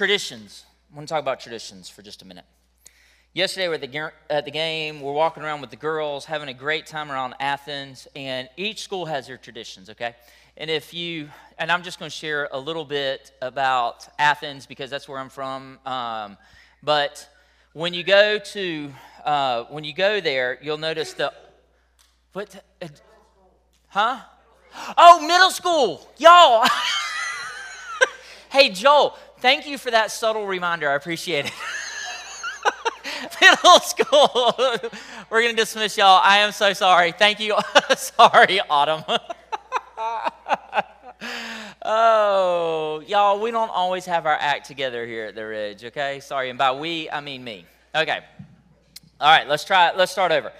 traditions. I want to talk about traditions for just a minute. Yesterday, we're at the, at the game. We're walking around with the girls, having a great time around Athens, and each school has their traditions, okay? And if you, and I'm just going to share a little bit about Athens because that's where I'm from. Um, but when you go to, uh, when you go there, you'll notice the, what, uh, huh? Oh, middle school, y'all. hey, Joel, thank you for that subtle reminder. I appreciate it. middle school. We're going to dismiss y'all. I am so sorry. Thank you. sorry, Autumn. oh, y'all, we don't always have our act together here at the Ridge, okay? Sorry, and by we, I mean me. Okay. All right, let's try it. Let's start over.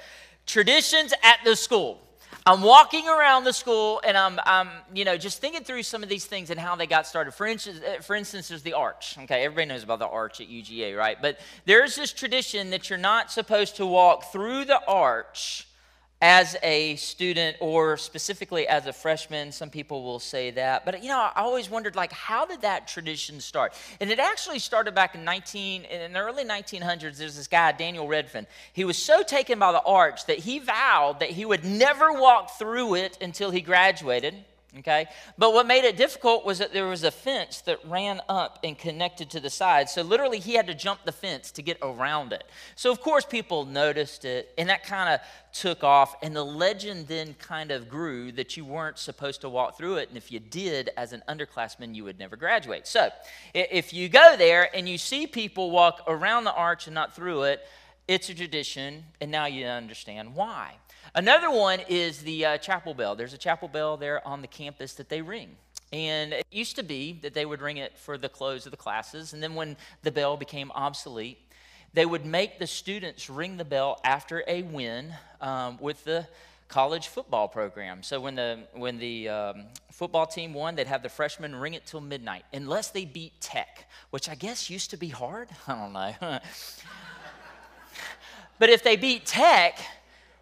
Traditions at the school. I'm walking around the school and I'm, I'm, you know, just thinking through some of these things and how they got started. For instance, uh, for instance, there's the arch. Okay, everybody knows about the arch at UGA, right? But there's this tradition that you're not supposed to walk through the arch as a student or specifically as a freshman some people will say that. But you know i always wondered like how did that tradition start? And it actually started back in 19 in the early 1900s there's this guy Daniel Redfearn. He was so taken by the arch that he vowed that he would never walk through it until he graduated okay? But what made it difficult was that there was a fence that ran up and connected to the side. So literally he had to jump the fence to get around it. So of course people noticed it and that kind of took off and the legend then kind of grew that you weren't supposed to walk through it and if you did as an underclassman you would never graduate. So if you go there and you see people walk around the arch and not through it it's a tradition and now you understand why Another one is the uh, chapel bell. There's a chapel bell there on the campus that they ring. And it used to be that they would ring it for the close of the classes. And then when the bell became obsolete, they would make the students ring the bell after a win um, with the college football program. So when the when the um, football team won, they'd have the freshmen ring it till midnight, unless they beat Tech, which I guess used to be hard. I don't know. but if they beat Tech,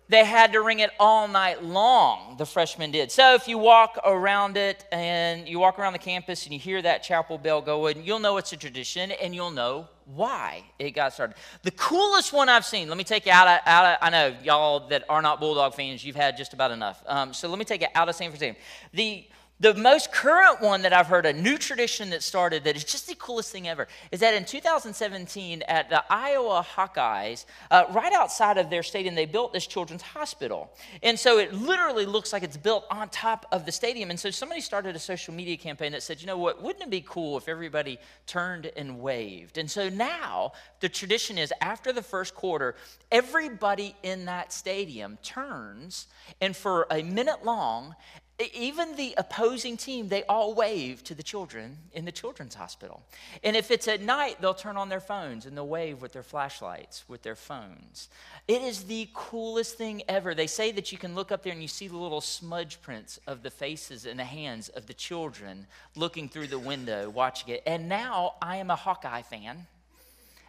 they had to ring it all night long, the freshmen did. So if you walk around it and you walk around the campus and you hear that chapel bell going, you'll know it's a tradition and you'll know why it got started. The coolest one I've seen, let me take you out of, out of I know y'all that are not Bulldog fans, you've had just about enough. Um, so let me take it out of San Francisco. The the most current one that I've heard, a new tradition that started that is just the coolest thing ever, is that in 2017 at the Iowa Hawkeyes, uh, right outside of their stadium, they built this children's hospital. And so it literally looks like it's built on top of the stadium. And so somebody started a social media campaign that said, you know what, wouldn't it be cool if everybody turned and waved? And so now the tradition is after the first quarter, everybody in that stadium turns and for a minute long, even the opposing team, they all wave to the children in the children's hospital. And if it's at night, they'll turn on their phones and they'll wave with their flashlights, with their phones. It is the coolest thing ever. They say that you can look up there and you see the little smudge prints of the faces and the hands of the children looking through the window, watching it. And now I am a Hawkeye fan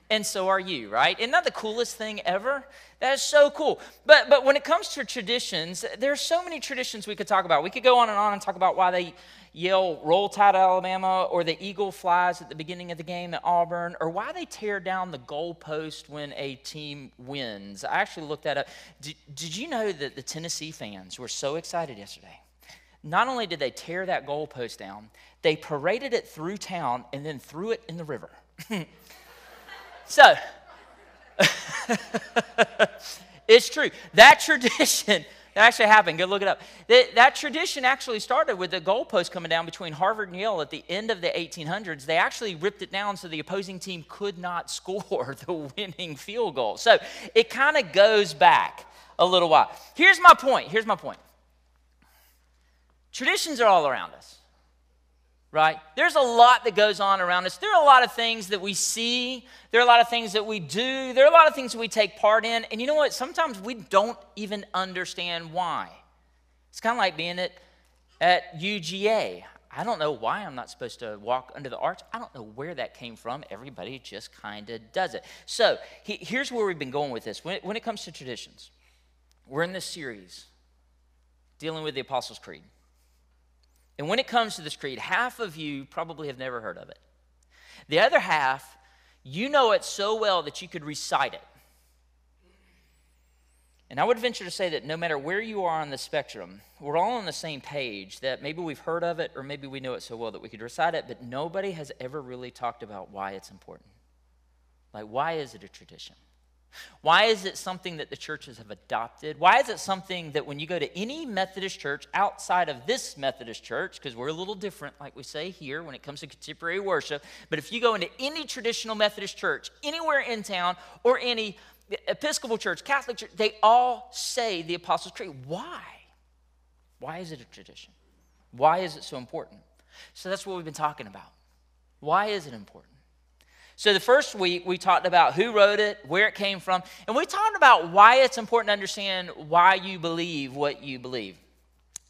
and so are you, right? Isn't that the coolest thing ever? That is so cool. But but when it comes to traditions, there's so many traditions we could talk about. We could go on and on and talk about why they yell "Roll Tide, Alabama," or the eagle flies at the beginning of the game at Auburn, or why they tear down the goalpost when a team wins. I actually looked that up. Did, did you know that the Tennessee fans were so excited yesterday? Not only did they tear that goalpost down, they paraded it through town and then threw it in the river. So, it's true. That tradition that actually happened, go look it up. That, that tradition actually started with the goalpost coming down between Harvard and Yale at the end of the 1800s. They actually ripped it down so the opposing team could not score the winning field goal. So it kind of goes back a little while. Here's my point. Here's my point. Traditions are all around us right? There's a lot that goes on around us. There are a lot of things that we see. There are a lot of things that we do. There are a lot of things that we take part in. And you know what? Sometimes we don't even understand why. It's kind of like being at, at UGA. I don't know why I'm not supposed to walk under the arch. I don't know where that came from. Everybody just kind of does it. So he, here's where we've been going with this. When it, when it comes to traditions, we're in this series dealing with the Apostles' Creed. And when it comes to this creed, half of you probably have never heard of it. The other half, you know it so well that you could recite it. And I would venture to say that no matter where you are on the spectrum, we're all on the same page that maybe we've heard of it or maybe we know it so well that we could recite it, but nobody has ever really talked about why it's important. Like, why is it a tradition? Why is it something that the churches have adopted? Why is it something that when you go to any Methodist church outside of this Methodist church, because we're a little different, like we say here when it comes to contemporary worship, but if you go into any traditional Methodist church anywhere in town or any Episcopal church, Catholic church, they all say the Apostles' Creed. Why? Why is it a tradition? Why is it so important? So that's what we've been talking about. Why is it important? So the first week we talked about who wrote it, where it came from, and we talked about why it's important to understand why you believe what you believe.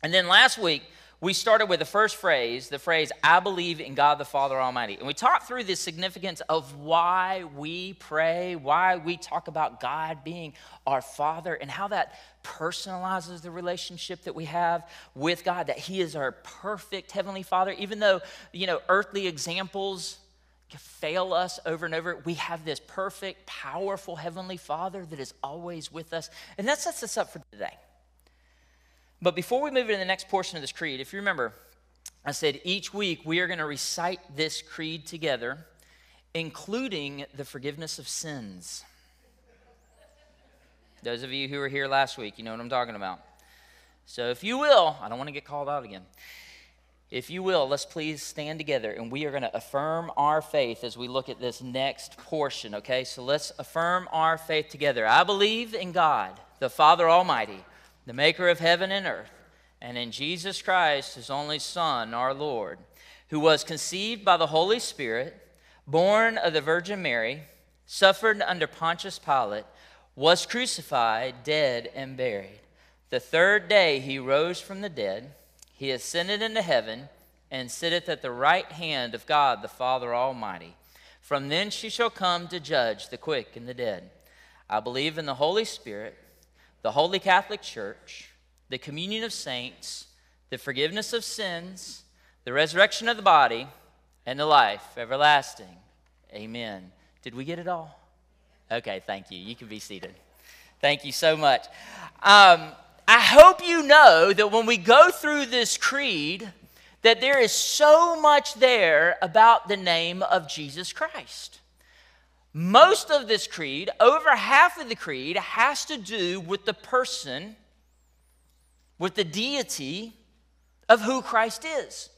And then last week we started with the first phrase, the phrase, I believe in God the Father Almighty. And we talked through the significance of why we pray, why we talk about God being our Father, and how that personalizes the relationship that we have with God, that He is our perfect Heavenly Father. Even though, you know, earthly examples fail us over and over, we have this perfect, powerful Heavenly Father that is always with us. And that sets us up for today. But before we move into the next portion of this creed, if you remember, I said each week we are going to recite this creed together, including the forgiveness of sins. Those of you who were here last week, you know what I'm talking about. So, if you will, I don't want to get called out again. If you will, let's please stand together and we are going to affirm our faith as we look at this next portion, okay? So let's affirm our faith together. I believe in God, the Father Almighty the maker of heaven and earth, and in Jesus Christ, his only Son, our Lord, who was conceived by the Holy Spirit, born of the Virgin Mary, suffered under Pontius Pilate, was crucified, dead, and buried. The third day he rose from the dead. He ascended into heaven and sitteth at the right hand of God the Father Almighty. From thence she shall come to judge the quick and the dead. I believe in the Holy Spirit the Holy Catholic Church, the communion of saints, the forgiveness of sins, the resurrection of the body, and the life everlasting. Amen. Did we get it all? Okay, thank you. You can be seated. Thank you so much. Um, I hope you know that when we go through this creed, that there is so much there about the name of Jesus Christ. Most of this creed, over half of the creed, has to do with the person, with the deity of who Christ is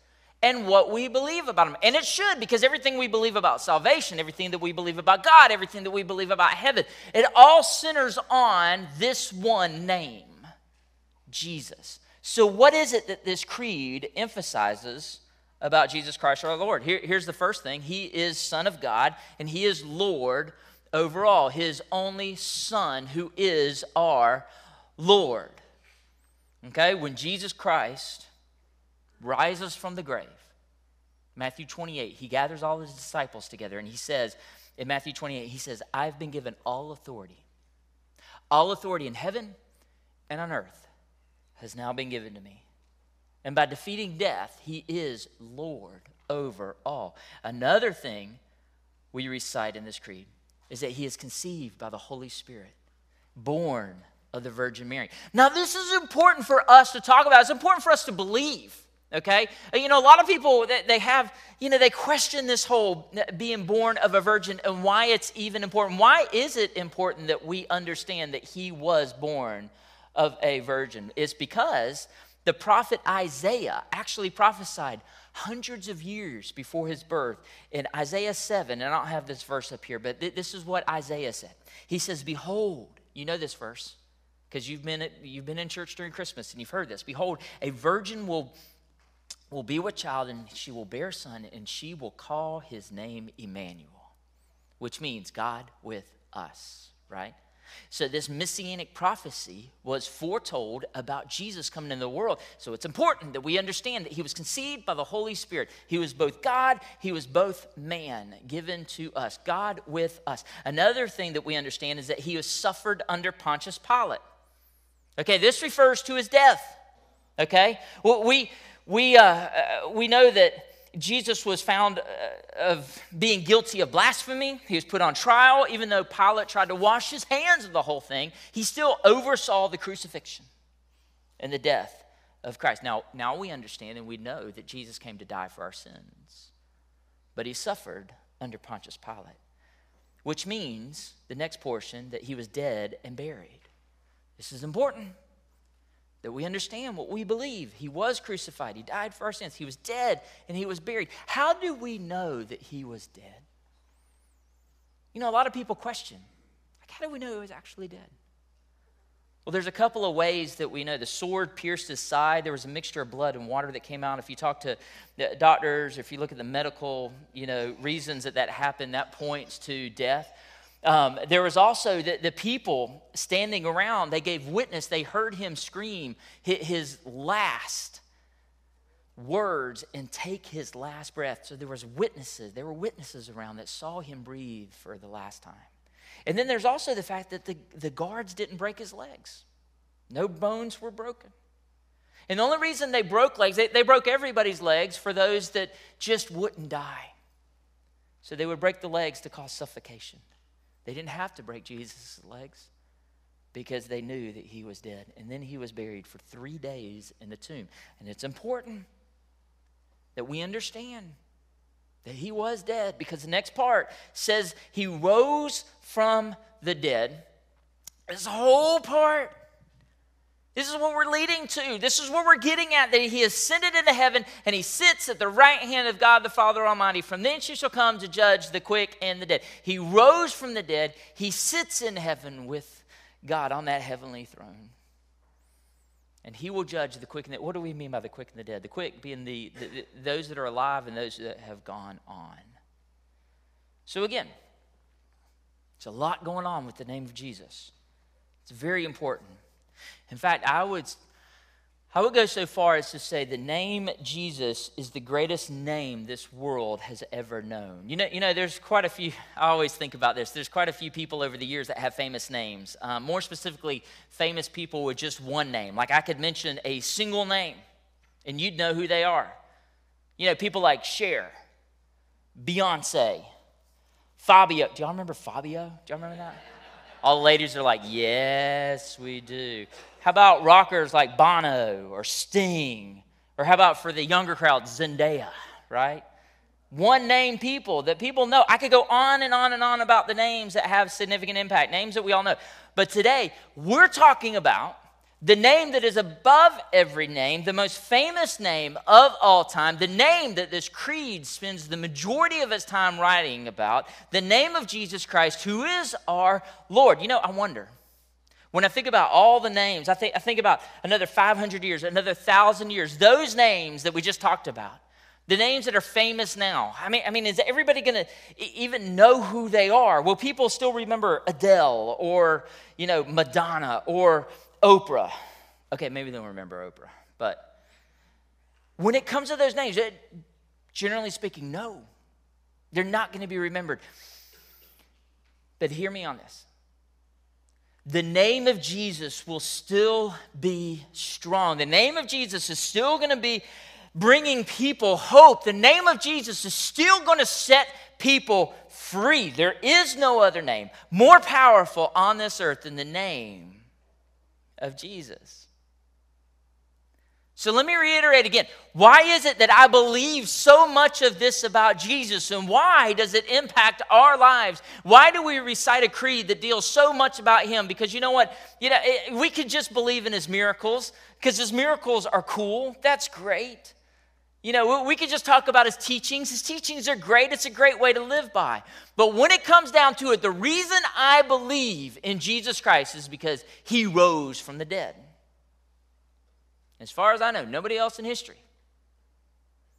and what we believe about him. And it should, because everything we believe about salvation, everything that we believe about God, everything that we believe about heaven, it all centers on this one name, Jesus. So, what is it that this creed emphasizes about Jesus Christ our Lord. Here, here's the first thing He is Son of God, and He is Lord over all, His only Son, who is our Lord. Okay, when Jesus Christ rises from the grave, Matthew 28, He gathers all His disciples together, and He says, in Matthew 28, He says, I've been given all authority. All authority in heaven and on earth has now been given to me. And by defeating death, he is Lord over all. Another thing we recite in this creed is that he is conceived by the Holy Spirit, born of the Virgin Mary. Now, this is important for us to talk about. It's important for us to believe. Okay? You know, a lot of people, they have, you know, they question this whole being born of a virgin and why it's even important. Why is it important that we understand that he was born of a virgin? It's because the prophet Isaiah actually prophesied hundreds of years before his birth in Isaiah 7, and I don't have this verse up here, but th- this is what Isaiah said. He says, Behold, you know this verse because you've been, you've been in church during Christmas and you've heard this. Behold, a virgin will, will be with child, and she will bear a son, and she will call his name Emmanuel, which means God with us, right? So, this messianic prophecy was foretold about Jesus coming into the world. So, it's important that we understand that he was conceived by the Holy Spirit. He was both God, he was both man, given to us, God with us. Another thing that we understand is that he was suffered under Pontius Pilate. Okay, this refers to his death. Okay, well, we, we, uh, uh we know that Jesus was found uh, of being guilty of blasphemy. He was put on trial. Even though Pilate tried to wash his hands of the whole thing, he still oversaw the crucifixion and the death of Christ. Now, now we understand and we know that Jesus came to die for our sins, but he suffered under Pontius Pilate, which means the next portion that he was dead and buried. This is important that we understand what we believe. He was crucified, He died for our sins, He was dead, and He was buried. How do we know that He was dead? You know, a lot of people question, like, how do we know He was actually dead? Well, there's a couple of ways that we know. The sword pierced his side. There was a mixture of blood and water that came out. If you talk to uh, doctors, if you look at the medical, you know, reasons that that happened, that points to death. Um, there was also the, the, people standing around, they gave witness, they heard him scream his last words and take his last breath. So there was witnesses, there were witnesses around that saw him breathe for the last time. And then there's also the fact that the, the guards didn't break his legs. No bones were broken. And the only reason they broke legs, they, they broke everybody's legs for those that just wouldn't die. So they would break the legs to cause suffocation. They didn't have to break Jesus' legs because they knew that he was dead. And then he was buried for three days in the tomb. And it's important that we understand that he was dead because the next part says he rose from the dead. This whole part this is what we're leading to. This is what we're getting at that he ascended into heaven and he sits at the right hand of God the Father Almighty. From thence he shall come to judge the quick and the dead. He rose from the dead. He sits in heaven with God on that heavenly throne. And he will judge the quick and the dead. What do we mean by the quick and the dead? The quick being the, the, the those that are alive and those that have gone on. So again, it's a lot going on with the name of Jesus. It's very important. In fact, I would, I would go so far as to say the name Jesus is the greatest name this world has ever known. You know, you know there's quite a few, I always think about this, there's quite a few people over the years that have famous names. Um, more specifically, famous people with just one name. Like I could mention a single name and you'd know who they are. You know, people like Cher, Beyonce, Fabio. Do y'all remember Fabio? Do y'all remember that? All the ladies are like, yes, we do. How about rockers like Bono or Sting? Or how about for the younger crowd, Zendaya, right? One name people that people know. I could go on and on and on about the names that have significant impact, names that we all know. But today, we're talking about the name that is above every name, the most famous name of all time, the name that this creed spends the majority of its time writing about, the name of Jesus Christ, who is our Lord. You know, I wonder. When I think about all the names, I think, I think about another 500 years, another 1,000 years, those names that we just talked about, the names that are famous now. I mean, I mean is everybody going to even know who they are? Will people still remember Adele or, you know, Madonna or Oprah. Okay, maybe they don't remember Oprah, but when it comes to those names, generally speaking, no, they're not going to be remembered. But hear me on this. The name of Jesus will still be strong. The name of Jesus is still going to be bringing people hope. The name of Jesus is still going to set people free. There is no other name more powerful on this earth than the name of Jesus. So let me reiterate again. Why is it that I believe so much of this about Jesus and why does it impact our lives? Why do we recite a creed that deals so much about him? Because you know what? You know, we could just believe in his miracles because his miracles are cool. That's great. You know, we could just talk about his teachings. His teachings are great. It's a great way to live by. But when it comes down to it, the reason I believe in Jesus Christ is because he rose from the dead. As far as I know, nobody else in history,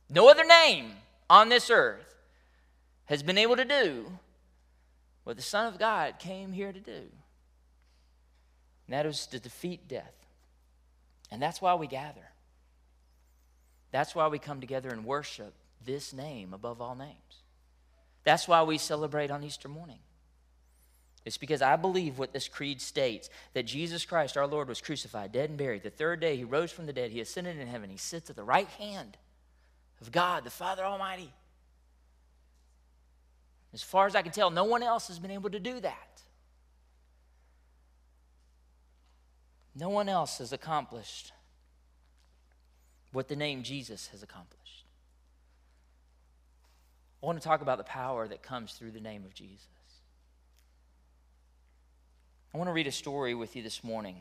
no other name on this earth has been able to do what the Son of God came here to do. And that is to defeat death. And that's why we gather. That's why we come together and worship this name above all names. That's why we celebrate on Easter morning. It's because I believe what this creed states that Jesus Christ, our Lord, was crucified, dead, and buried. The third day, he rose from the dead. He ascended in heaven. He sits at the right hand of God, the Father Almighty. As far as I can tell, no one else has been able to do that. No one else has accomplished what the name Jesus has accomplished. I want to talk about the power that comes through the name of Jesus. I want to read a story with you this morning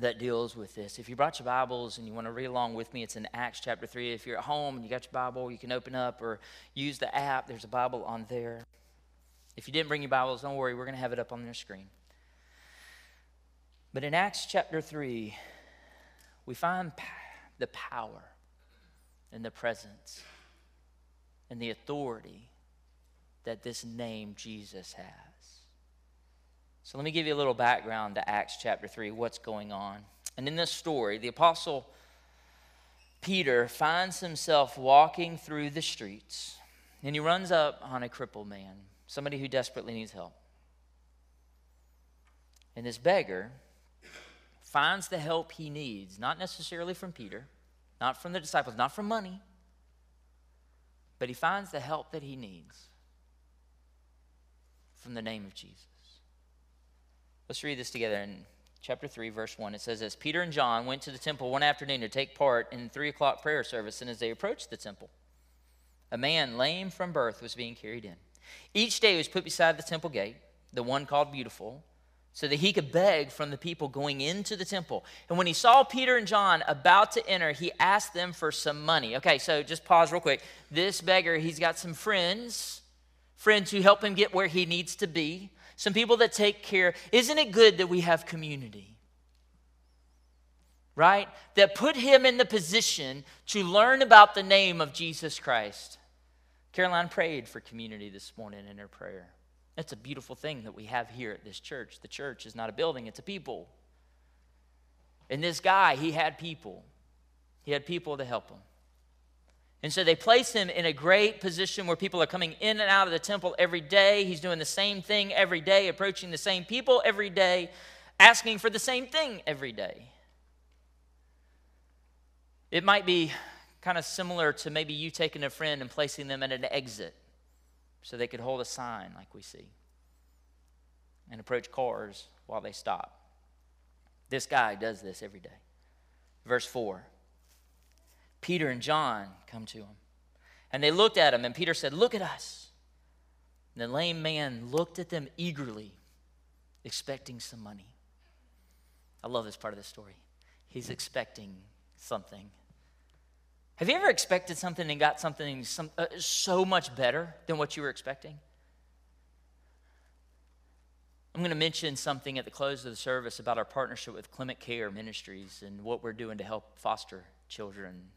that deals with this. If you brought your Bibles and you want to read along with me, it's in Acts chapter 3. If you're at home and you got your Bible, you can open up or use the app. There's a Bible on there. If you didn't bring your Bibles, don't worry, we're going to have it up on the screen. But in Acts chapter 3, we find the power and the presence and the authority that this name Jesus has. So let me give you a little background to Acts chapter 3, what's going on. And in this story, the apostle Peter finds himself walking through the streets, and he runs up on a crippled man, somebody who desperately needs help. And this beggar finds the help he needs, not necessarily from Peter, not from the disciples, not from money, but he finds the help that he needs from the name of Jesus. Let's read this together in chapter 3, verse 1. It says, As Peter and John went to the temple one afternoon to take part in the 3 o'clock prayer service, and as they approached the temple, a man lame from birth was being carried in. Each day he was put beside the temple gate, the one called Beautiful, so that he could beg from the people going into the temple. And when he saw Peter and John about to enter, he asked them for some money. Okay, so just pause real quick. This beggar, he's got some friends, friends who help him get where he needs to be some people that take care. Isn't it good that we have community? Right? That put him in the position to learn about the name of Jesus Christ. Caroline prayed for community this morning in her prayer. That's a beautiful thing that we have here at this church. The church is not a building, it's a people. And this guy, he had people. He had people to help him. And so they place him in a great position where people are coming in and out of the temple every day. He's doing the same thing every day, approaching the same people every day, asking for the same thing every day. It might be kind of similar to maybe you taking a friend and placing them at an exit so they could hold a sign like we see and approach cars while they stop. This guy does this every day. Verse 4 Peter and John come to him. And they looked at him, and Peter said, Look at us. And the lame man looked at them eagerly, expecting some money. I love this part of the story. He's expecting something. Have you ever expected something and got something some, uh, so much better than what you were expecting? I'm going to mention something at the close of the service about our partnership with Clement Care Ministries and what we're doing to help foster children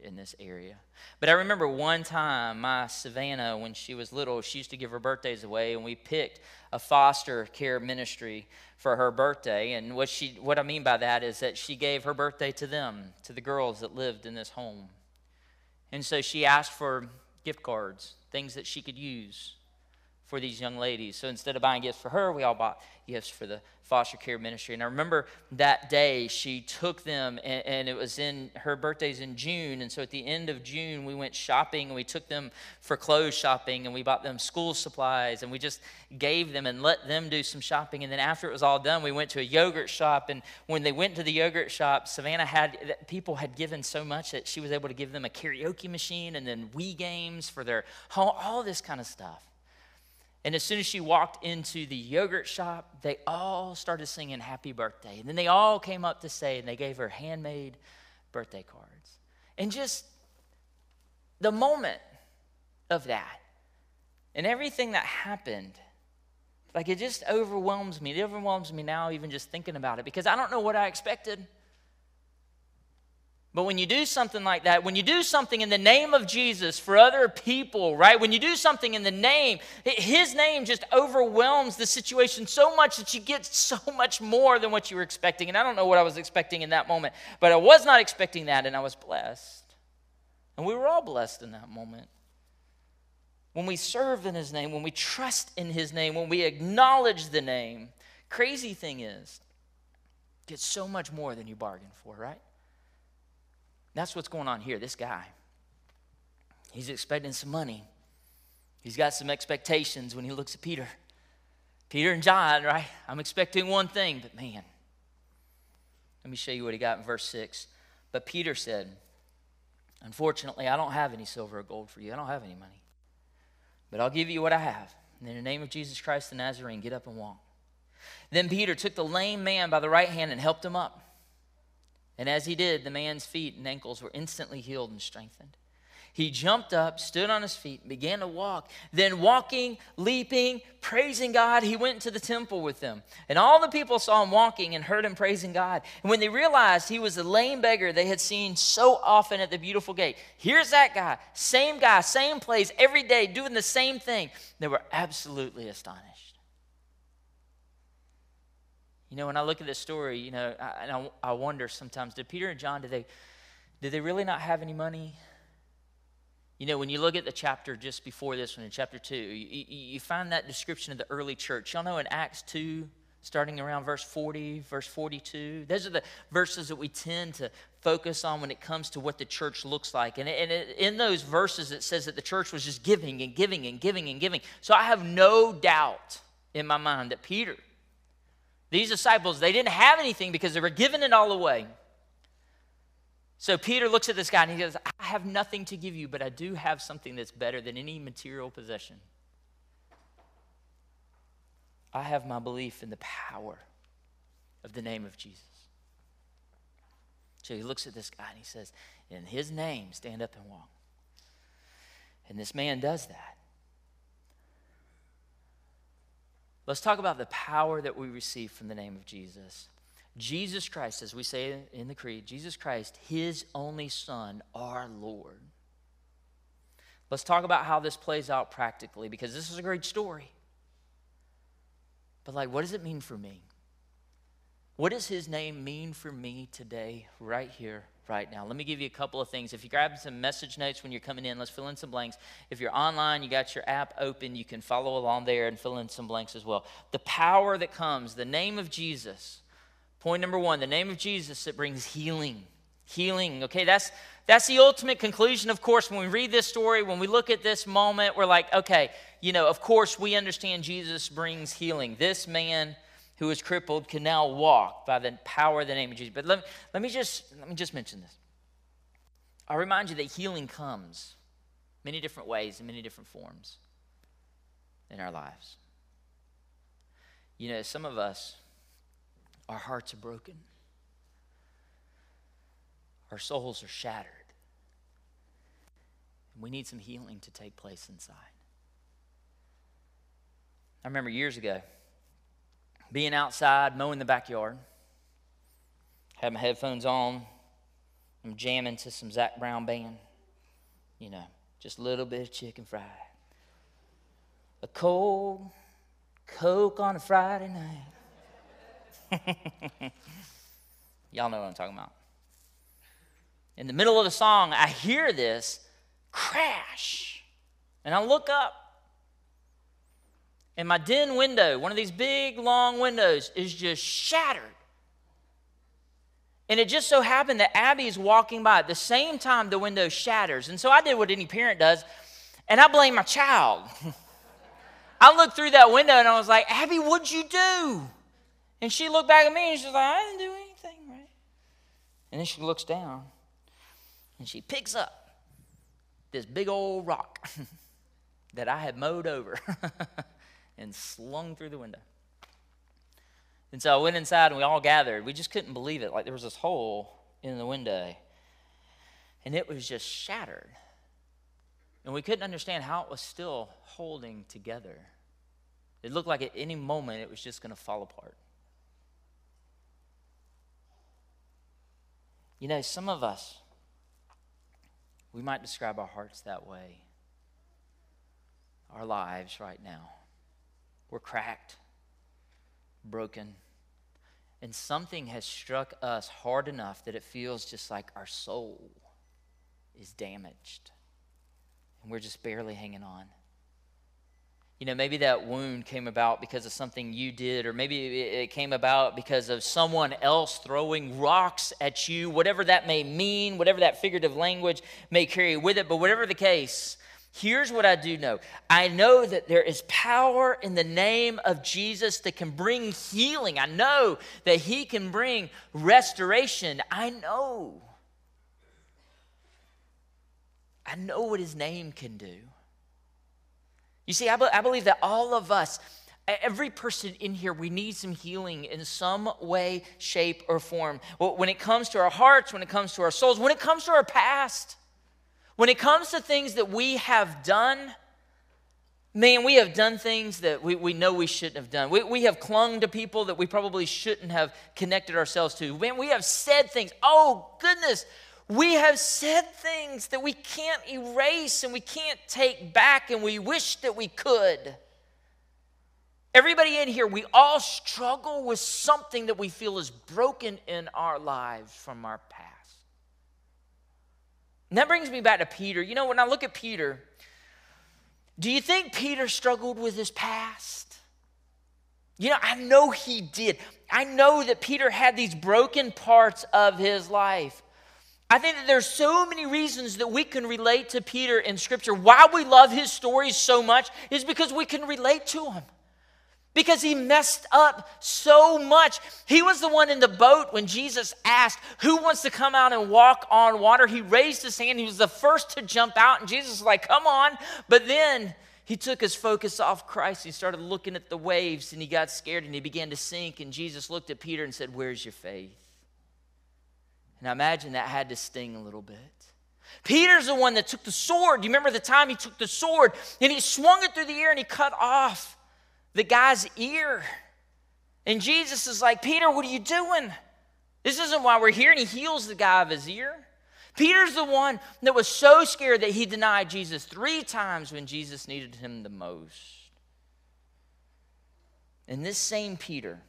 in this area. But I remember one time, my Savannah, when she was little, she used to give her birthdays away, and we picked a foster care ministry for her birthday. And what she, what I mean by that is that she gave her birthday to them, to the girls that lived in this home. And so she asked for gift cards, things that she could use for these young ladies. So instead of buying gifts for her, we all bought gifts for the foster care ministry. And I remember that day she took them, and, and, it was in her birthday's in June. And so at the end of June, we went shopping and we took them for clothes shopping and we bought them school supplies and we just gave them and let them do some shopping. And then after it was all done, we went to a yogurt shop. And when they went to the yogurt shop, Savannah had people had given so much that she was able to give them a karaoke machine and then Wii games for their home, all this kind of stuff. And as soon as she walked into the yogurt shop, they all started singing happy birthday. And then they all came up to say, and they gave her handmade birthday cards. And just the moment of that and everything that happened, like it just overwhelms me. It overwhelms me now, even just thinking about it, because I don't know what I expected. But when you do something like that, when you do something in the name of Jesus for other people, right? When you do something in the name, his name just overwhelms the situation so much that you get so much more than what you were expecting. And I don't know what I was expecting in that moment, but I was not expecting that, and I was blessed. And we were all blessed in that moment. When we serve in his name, when we trust in his name, when we acknowledge the name, crazy thing is, get so much more than you bargained for, right? That's what's going on here. This guy, He's expecting some money. He's got some expectations when he looks at Peter. Peter and John, right? I'm expecting one thing, but man, let me show you what he got in verse 6. But Peter said, Unfortunately, I don't have any silver or gold for you. I don't have any money. But I'll give you what I have. And in the name of Jesus Christ the Nazarene, get up and walk. Then Peter took the lame man by the right hand and helped him up. And as he did, the man's feet and ankles were instantly healed and strengthened. He jumped up, stood on his feet, and began to walk. Then, walking, leaping, praising God, he went to the temple with them. And all the people saw him walking and heard him praising God. And when they realized he was the lame beggar they had seen so often at the beautiful gate, here's that guy, same guy, same place, every day, doing the same thing, they were absolutely astonished. You know, when I look at this story, you know, I, and I, I wonder sometimes, did Peter and John, did they, did they really not have any money? You know, when you look at the chapter just before this one, in chapter 2, you, you find that description of the early church. Y'all know in Acts 2, starting around verse 40, verse 42, those are the verses that we tend to focus on when it comes to what the church looks like. And, and it, in those verses, it says that the church was just giving and giving and giving and giving. So I have no doubt in my mind that Peter, these disciples, they didn't have anything because they were giving it all away. So Peter looks at this guy and he says, I have nothing to give you, but I do have something that's better than any material possession. I have my belief in the power of the name of Jesus. So he looks at this guy and he says, In his name, stand up and walk. And this man does that. Let's talk about the power that we receive from the name of Jesus. Jesus Christ, as we say in the Creed, Jesus Christ, his only Son, our Lord. Let's talk about how this plays out practically because this is a great story. But, like, what does it mean for me? What does his name mean for me today, right here, right now? Let me give you a couple of things. If you grab some message notes when you're coming in, let's fill in some blanks. If you're online, you got your app open, you can follow along there and fill in some blanks as well. The power that comes, the name of Jesus Point number one the name of Jesus that brings healing. Healing. Okay, that's that's the ultimate conclusion. Of course, when we read this story, when we look at this moment, we're like, okay, you know, of course we understand Jesus brings healing. This man who is crippled can now walk by the power of the name of Jesus. But let, let me just let me just mention this. I remind you that healing comes many different ways in many different forms in our lives. You know, some of us our hearts are broken. Our souls are shattered. And we need some healing to take place inside. I remember years ago being outside mowing the backyard, had my headphones on, I'm jamming to some Zac Brown band, you know, just a little bit of chicken fried. A cold Coke on a Friday night. Y'all know what I'm talking about. In the middle of the song, I hear this crash. And I look up. And my den window, one of these big, long windows, is just shattered. And it just so happened that Abby is walking by at the same time the window shatters. And so I did what any parent does, and I blame my child. I looked through that window and I was like, Abby, what'd you do? And she looked back at me and she's like, I didn't do anything, right? And then she looks down and she picks up this big old rock that I had mowed over and slung through the window. And so I went inside and we all gathered. We just couldn't believe it. Like there was this hole in the window and it was just shattered. And we couldn't understand how it was still holding together. It looked like at any moment it was just going to fall apart. You know, some of us, we might describe our hearts that way. Our lives right now. We're cracked, broken, and something has struck us hard enough that it feels just like our soul is damaged. And we're just barely hanging on. you know, maybe that wound came about because of something you did, or maybe it came about because of someone else throwing rocks at you, whatever that may mean, whatever that figurative language may carry with it. But whatever the case, here's what I do know I know that there is power in the name of Jesus that can bring healing. I know that He can bring restoration. I know. I know what His name can do. You see, I, be- I believe that all of us, every person in here, we need some healing in some way, shape, or form. When it comes to our hearts, when it comes to our souls, when it comes to our past, when it comes to things that we have done, man, we have done things that we, we know we shouldn't have done. We, we have clung to people that we probably shouldn't have connected ourselves to. Man, we have said things. Oh, goodness. We have said things that we can't erase and we can't take back, and we wish that we could. Everybody in here, we all struggle with something that we feel is broken in our lives from our past. And that brings me back to Peter. You know, when I look at Peter, do you think Peter struggled with his past? You know, I know he did. I know that Peter had these broken parts of his life. I think that there's so many reasons that we can relate to Peter in Scripture. Why we love his stories so much is because we can relate to him. Because he messed up so much. He was the one in the boat when Jesus asked, Who wants to come out and walk on water? He raised his hand. He was the first to jump out, and Jesus was like, Come on. But then he took his focus off Christ. He started looking at the waves, and he got scared and he began to sink. And Jesus looked at Peter and said, Where's your faith? And I imagine that had to sting a little bit. Peter's the one that took the sword. Do you remember the time he took the sword and he swung it through the air and he cut off the guy's ear? And Jesus is like, Peter, what are you doing? This isn't why we're here. And he heals the guy of his ear. Peter's the one that was so scared that he denied Jesus three times when Jesus needed him the most. And this same Peter,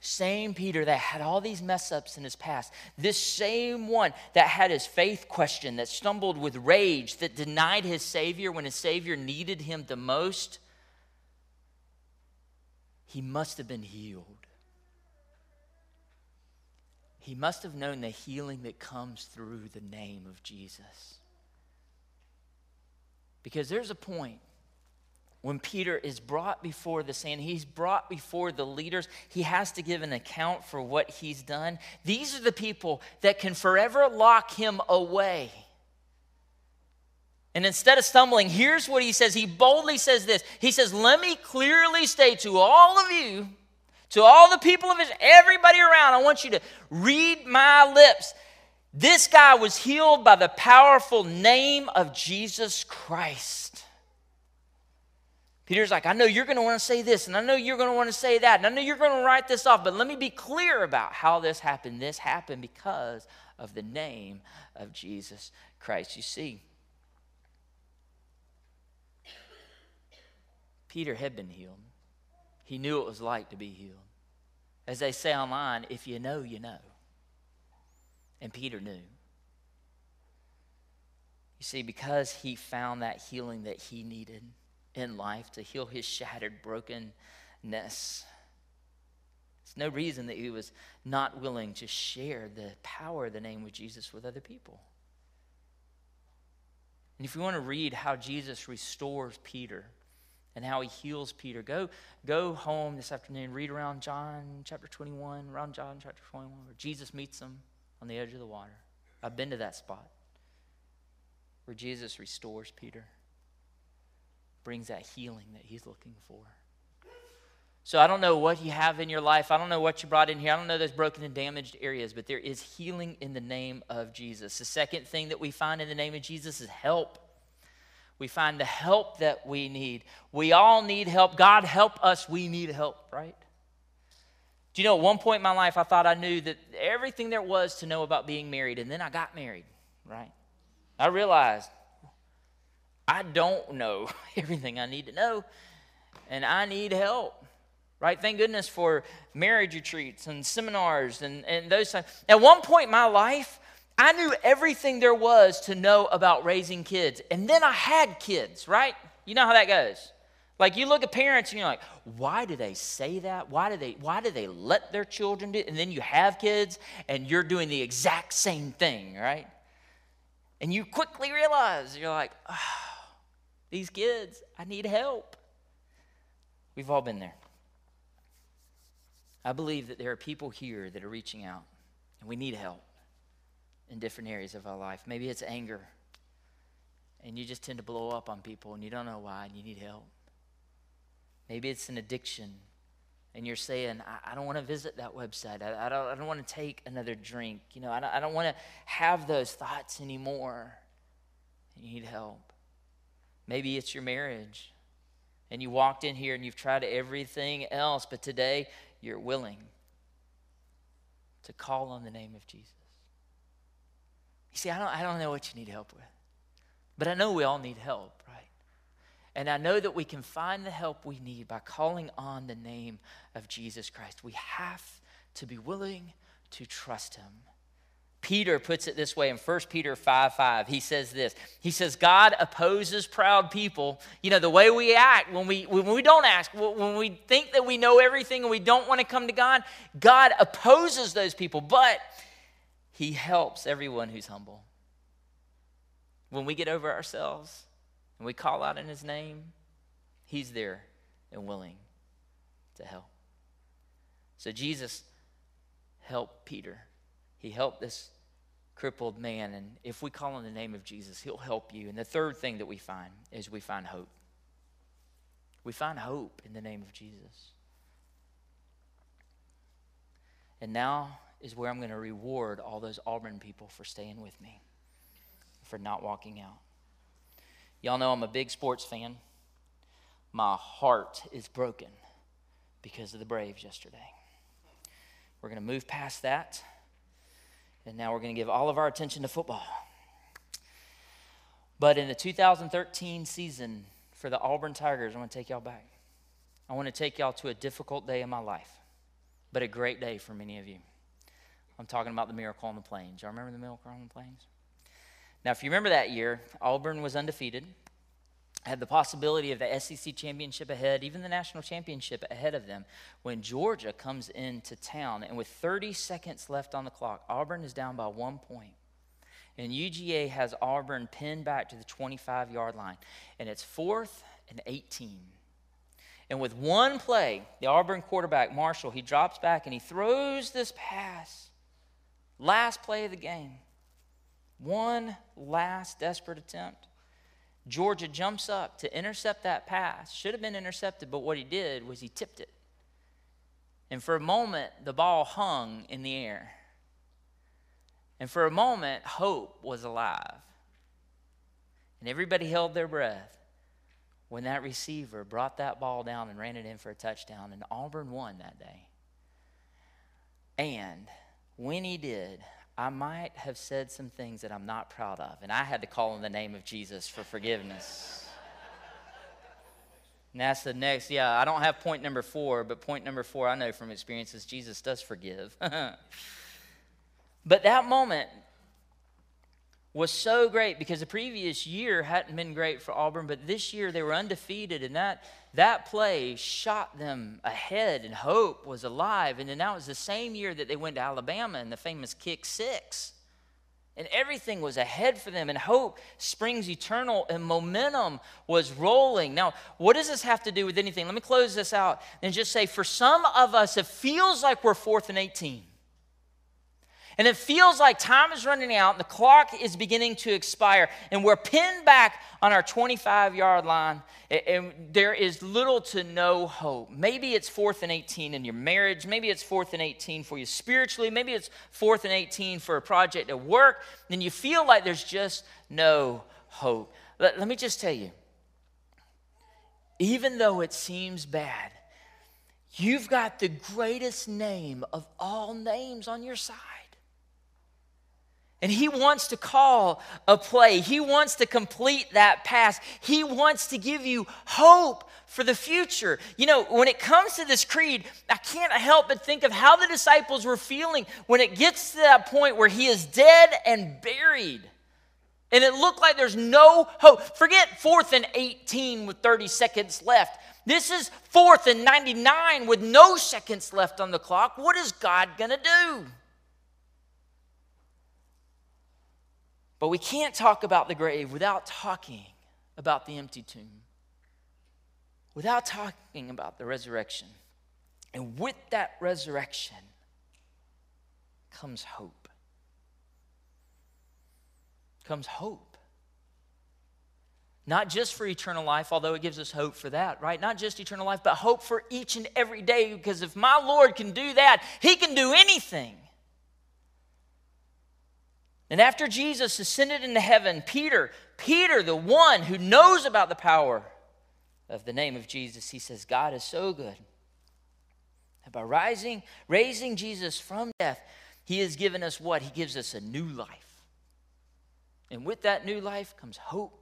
same Peter that had all these mess ups in his past, this same one that had his faith questioned, that stumbled with rage, that denied his Savior when his Savior needed him the most, he must have been healed. He must have known the healing that comes through the name of Jesus. Because there's a point when Peter is brought before the Sanhedrin, he's brought before the leaders. He has to give an account for what he's done. These are the people that can forever lock him away. And instead of stumbling, here's what he says. He boldly says this He says, Let me clearly state to all of you, to all the people of Israel, everybody around, I want you to read my lips. This guy was healed by the powerful name of Jesus Christ. Peter's like, I know you're going to want to say this, and I know you're going to want to say that, and I know you're going to write this off, but let me be clear about how this happened. This happened because of the name of Jesus Christ. You see, Peter had been healed, he knew what it was like to be healed. As they say online, if you know, you know. And Peter knew. You see, because he found that healing that he needed in life to heal his shattered brokenness. There's no reason that he was not willing to share the power of the name of Jesus with other people. And if you want to read how Jesus restores Peter and how he heals Peter, go, go home this afternoon, read around John chapter 21, around John chapter 21, where Jesus meets them on the edge of the water. I've been to that spot where Jesus restores Peter brings that healing that He's looking for. So I don't know what you have in your life. I don't know what you brought in here. I don't know those broken and damaged areas, but there is healing in the name of Jesus. The second thing that we find in the name of Jesus is help. We find the help that we need. We all need help. God help us. We need help, right? Do you know, at one point in my life, I thought I knew that everything there was to know about being married, and then I got married, right? I realized I don't know everything I need to know, and I need help. Right? Thank goodness for marriage retreats and seminars and, and those things. At one point in my life, I knew everything there was to know about raising kids. And then I had kids, right? You know how that goes. Like you look at parents and you're like, why do they say that? Why do they why do they let their children do it? And then you have kids and you're doing the exact same thing, right? And you quickly realize you're like, oh, these kids, I need help. We've all been there. I believe that there are people here that are reaching out and we need help in different areas of our life. Maybe it's anger and you just tend to blow up on people and you don't know why and you need help. Maybe it's an addiction and you're saying, I, I don't want to visit that website. I, I, don't, I don't want to take another drink. You know, I don't, I don't want to have those thoughts anymore. And you need help. Maybe it's your marriage and you walked in here and you've tried everything else, but today you're willing to call on the name of Jesus. You see, I don't, I don't know what you need help with, but I know we all need help. Right? And I know that we can find the help we need by calling on the name of Jesus Christ. We have to be willing to trust him. Peter puts it this way in 1 Peter 5 5. He says this He says, God opposes proud people. You know, the way we act when we, when we don't ask, when we think that we know everything and we don't want to come to God, God opposes those people, but He helps everyone who's humble. When we get over ourselves, and we call out in his name, he's there and willing to help. So Jesus helped Peter. He helped this crippled man. And if we call on the name of Jesus, he'll help you. And the third thing that we find is we find hope. We find hope in the name of Jesus. And now is where I'm going to reward all those Auburn people for staying with me, for not walking out. Y'all know I'm a big sports fan. My heart is broken because of the Braves yesterday. We're going to move past that, and now we're going to give all of our attention to football. But in the 2013 season for the Auburn Tigers, I want to take y'all back. I want to take y'all to a difficult day in my life, but a great day for many of you. I'm talking about the miracle on the plains. Y'all remember the miracle on the plains? Now, if you remember that year, Auburn was undefeated, had the possibility of the SEC championship ahead, even the national championship ahead of them, when Georgia comes into town. And with 30 seconds left on the clock, Auburn is down by one point. And UGA has Auburn pinned back to the 25 yard line. And it's fourth and 18. And with one play, the Auburn quarterback, Marshall, he drops back and he throws this pass. Last play of the game. One last desperate attempt. Georgia jumps up to intercept that pass. Should have been intercepted, but what he did was he tipped it. And for a moment, the ball hung in the air. And for a moment, hope was alive. And everybody held their breath when that receiver brought that ball down and ran it in for a touchdown. And Auburn won that day. And when he did, I might have said some things that I'm not proud of, and I had to call on the name of Jesus for forgiveness. and that's the next, yeah, I don't have point number four, but point number four I know from experience is Jesus does forgive. but that moment was so great because the previous year hadn't been great for Auburn, but this year they were undefeated, and that, that play shot them ahead, and hope was alive. And then that was the same year that they went to Alabama in the famous kick six. And everything was ahead for them, and hope springs eternal, and momentum was rolling. Now, what does this have to do with anything? Let me close this out and just say for some of us, it feels like we're fourth and 18. And it feels like time is running out and the clock is beginning to expire. And we're pinned back on our 25 yard line. And there is little to no hope. Maybe it's fourth and 18 in your marriage. Maybe it's fourth and 18 for you spiritually. Maybe it's fourth and 18 for a project at work. And you feel like there's just no hope. Let, let me just tell you even though it seems bad, you've got the greatest name of all names on your side. And he wants to call a play. He wants to complete that pass. He wants to give you hope for the future. You know, when it comes to this creed, I can't help but think of how the disciples were feeling when it gets to that point where he is dead and buried. And it looked like there's no hope. Forget fourth and 18 with 30 seconds left. This is fourth and 99 with no seconds left on the clock. What is God going to do? But we can't talk about the grave without talking about the empty tomb, without talking about the resurrection. And with that resurrection comes hope. Comes hope. Not just for eternal life, although it gives us hope for that, right? Not just eternal life, but hope for each and every day, because if my Lord can do that, He can do anything. And after Jesus ascended into heaven, Peter, Peter, the one who knows about the power of the name of Jesus, he says, God is so good. And by rising, raising Jesus from death, he has given us what? He gives us a new life. And with that new life comes hope.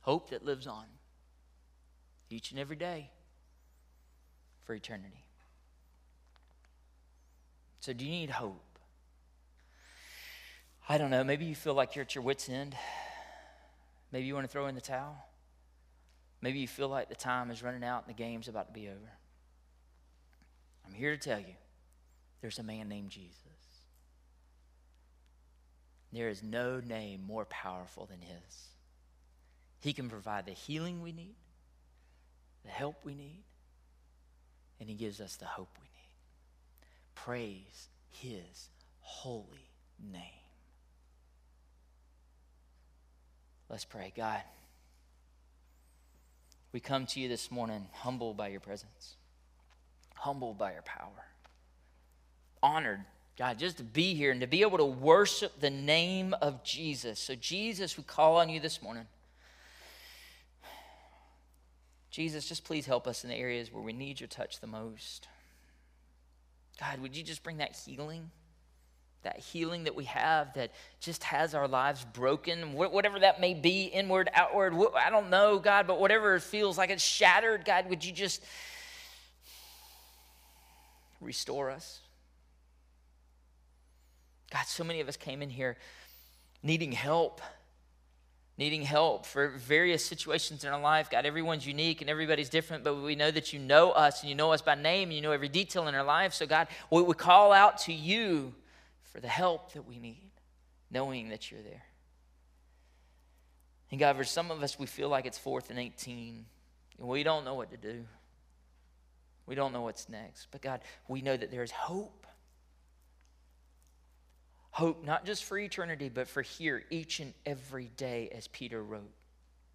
Hope that lives on each and every day for eternity. So, do you need hope? I don't know, maybe you feel like you're at your wits' end. Maybe you want to throw in the towel. Maybe you feel like the time is running out and the game's about to be over. I'm here to tell you there's a man named Jesus. There is no name more powerful than his. He can provide the healing we need, the help we need, and he gives us the hope we need. Praise his holy name. Let's pray. God, we come to you this morning humbled by your presence, humbled by your power, honored, God, just to be here and to be able to worship the name of Jesus. So, Jesus, we call on you this morning. Jesus, just please help us in the areas where we need your touch the most. God, would you just bring that healing? That healing that we have that just has our lives broken, whatever that may be, inward, outward, I don't know, God, but whatever it feels like it's shattered, God, would you just restore us? God, so many of us came in here needing help, needing help for various situations in our life. God, everyone's unique and everybody's different, but we know that you know us and you know us by name and you know every detail in our life. So, God, we, we call out to you for the help that we need, knowing that you're there. And God, for some of us, we feel like it's fourth and 18, and we don't know what to do. We don't know what's next. But God, we know that there's hope. Hope not just for eternity, but for here, each and every day, as Peter wrote.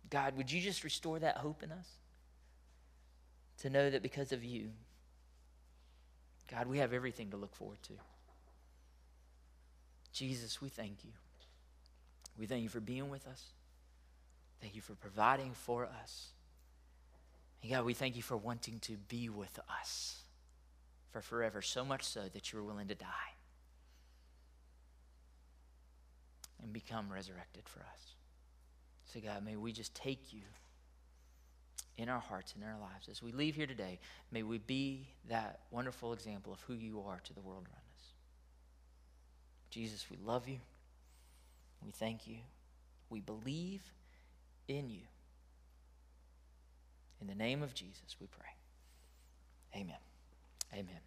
God, would you just restore that hope in us? To know that because of you, God, we have everything to look forward to. Jesus, we thank you. We thank you for being with us. Thank you for providing for us. And God, we thank you for wanting to be with us for forever, so much so that you were willing to die and become resurrected for us. So, God, may we just take you in our hearts and in our lives. As we leave here today, may we be that wonderful example of who you are to the world around. Jesus, we love you. We thank you. We believe in you. In the name of Jesus, we pray. Amen. Amen.